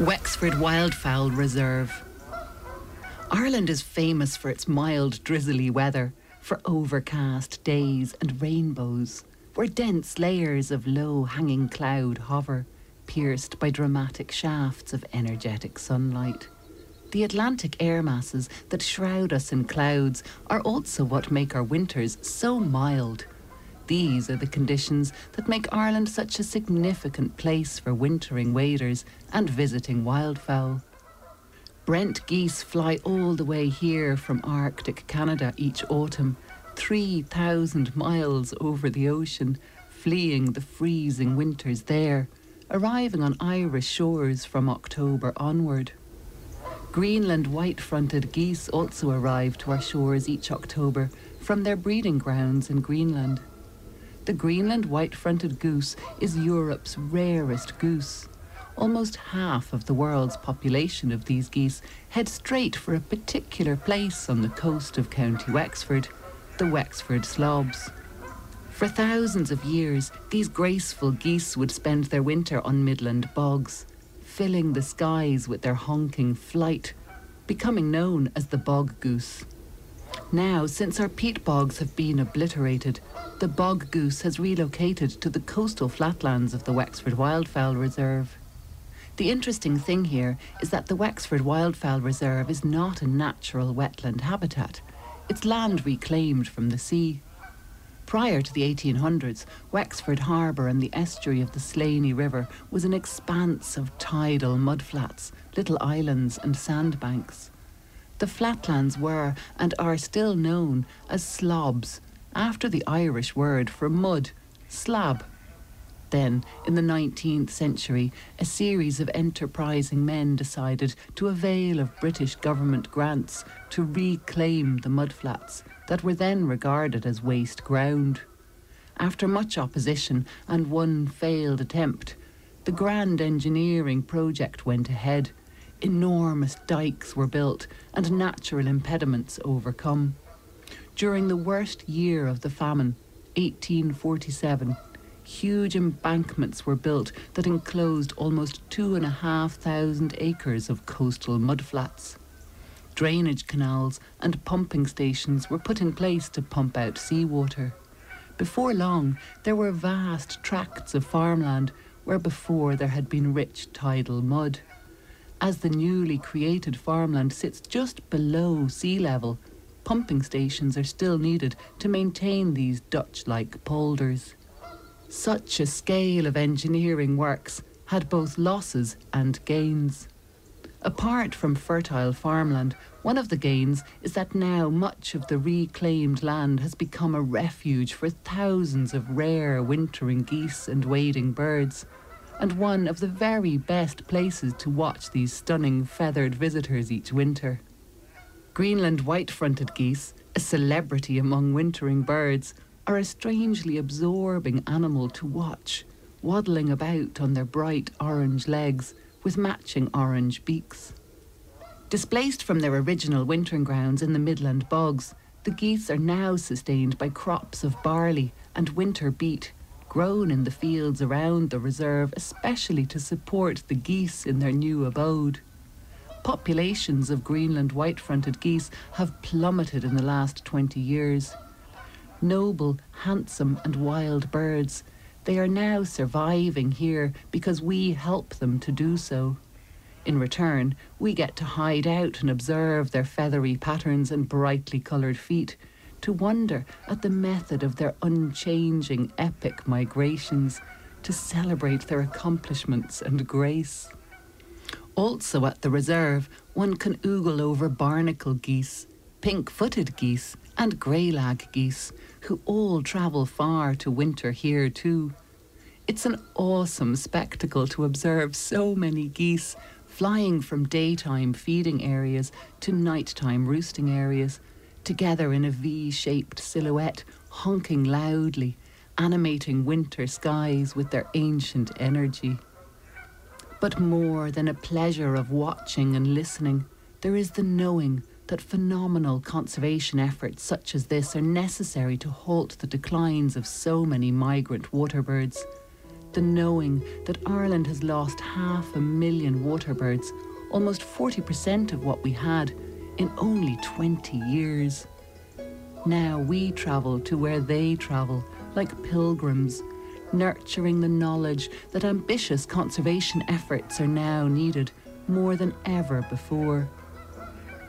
Wexford Wildfowl Reserve. Ireland is famous for its mild, drizzly weather, for overcast days and rainbows, where dense layers of low hanging cloud hover, pierced by dramatic shafts of energetic sunlight. The Atlantic air masses that shroud us in clouds are also what make our winters so mild. These are the conditions that make Ireland such a significant place for wintering waders and visiting wildfowl. Brent geese fly all the way here from Arctic Canada each autumn, 3,000 miles over the ocean, fleeing the freezing winters there, arriving on Irish shores from October onward. Greenland white fronted geese also arrive to our shores each October from their breeding grounds in Greenland. The Greenland white fronted goose is Europe's rarest goose. Almost half of the world's population of these geese head straight for a particular place on the coast of County Wexford, the Wexford Slobs. For thousands of years, these graceful geese would spend their winter on Midland bogs, filling the skies with their honking flight, becoming known as the bog goose. Now, since our peat bogs have been obliterated, the bog goose has relocated to the coastal flatlands of the Wexford Wildfowl Reserve. The interesting thing here is that the Wexford Wildfowl Reserve is not a natural wetland habitat. It's land reclaimed from the sea. Prior to the 1800s, Wexford Harbour and the estuary of the Slaney River was an expanse of tidal mudflats, little islands and sandbanks. The flatlands were and are still known as slobs, after the Irish word for mud, slab. Then, in the 19th century, a series of enterprising men decided to avail of British government grants to reclaim the mudflats that were then regarded as waste ground. After much opposition and one failed attempt, the grand engineering project went ahead. Enormous dikes were built and natural impediments overcome. During the worst year of the famine, 1847, huge embankments were built that enclosed almost two and a half thousand acres of coastal mudflats. Drainage canals and pumping stations were put in place to pump out seawater. Before long, there were vast tracts of farmland where before there had been rich tidal mud. As the newly created farmland sits just below sea level, pumping stations are still needed to maintain these Dutch like polders. Such a scale of engineering works had both losses and gains. Apart from fertile farmland, one of the gains is that now much of the reclaimed land has become a refuge for thousands of rare wintering geese and wading birds, and one of the very best places to watch these stunning feathered visitors each winter. Greenland white fronted geese, a celebrity among wintering birds, are a strangely absorbing animal to watch, waddling about on their bright orange legs with matching orange beaks. Displaced from their original wintering grounds in the Midland bogs, the geese are now sustained by crops of barley and winter beet, grown in the fields around the reserve, especially to support the geese in their new abode populations of Greenland white fronted geese have plummeted in the last 20 years. Noble, handsome, and wild birds, they are now surviving here because we help them to do so. In return, we get to hide out and observe their feathery patterns and brightly coloured feet, to wonder at the method of their unchanging epic migrations, to celebrate their accomplishments and grace. Also at the reserve, one can oogle over barnacle geese, pink footed geese, and greylag geese, who all travel far to winter here too. It's an awesome spectacle to observe so many geese flying from daytime feeding areas to nighttime roosting areas, together in a V shaped silhouette, honking loudly, animating winter skies with their ancient energy. But more than a pleasure of watching and listening, there is the knowing that phenomenal conservation efforts such as this are necessary to halt the declines of so many migrant waterbirds. the knowing that Ireland has lost half a million waterbirds, almost 40% of what we had, in only 20 years. Now we travel to where they travel, like pilgrims, nurturing the knowledge that ambitious conservation efforts are now needed more than ever before.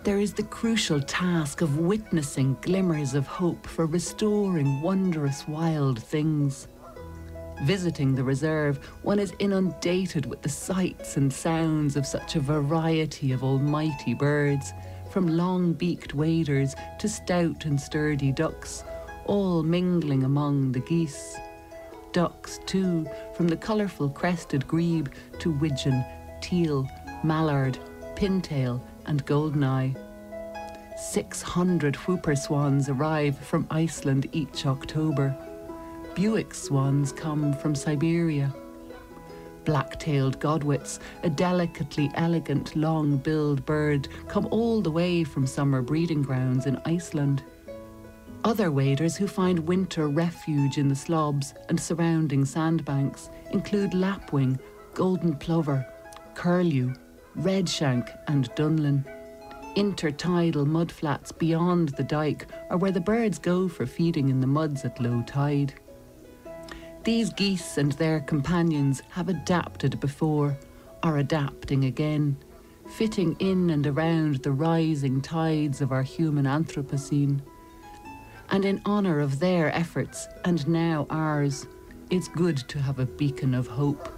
There is the crucial task of witnessing glimmers of hope for restoring wondrous wild things. Visiting the reserve, one is inundated with the sights and sounds of such a variety of almighty birds from long beaked waders to stout and sturdy ducks, all mingling among the geese. Ducks, too, from the colourful crested grebe to widgeon, teal, mallard, pintail, and goldeneye. 600 whooper swans arrive from Iceland each October. Bewick swans come from Siberia black-tailed godwits, a delicately elegant long-billed bird, come all the way from summer breeding grounds in Iceland. Other waders who find winter refuge in the slobs and surrounding sandbanks include lapwing, golden plover, curlew, redshank and dunlin. Intertidal mudflats beyond the dike are where the birds go for feeding in the muds at low tide. These geese and their companions have adapted before, are adapting again, fitting in and around the rising tides of our human Anthropocene. And in honour of their efforts, and now ours, it's good to have a beacon of hope.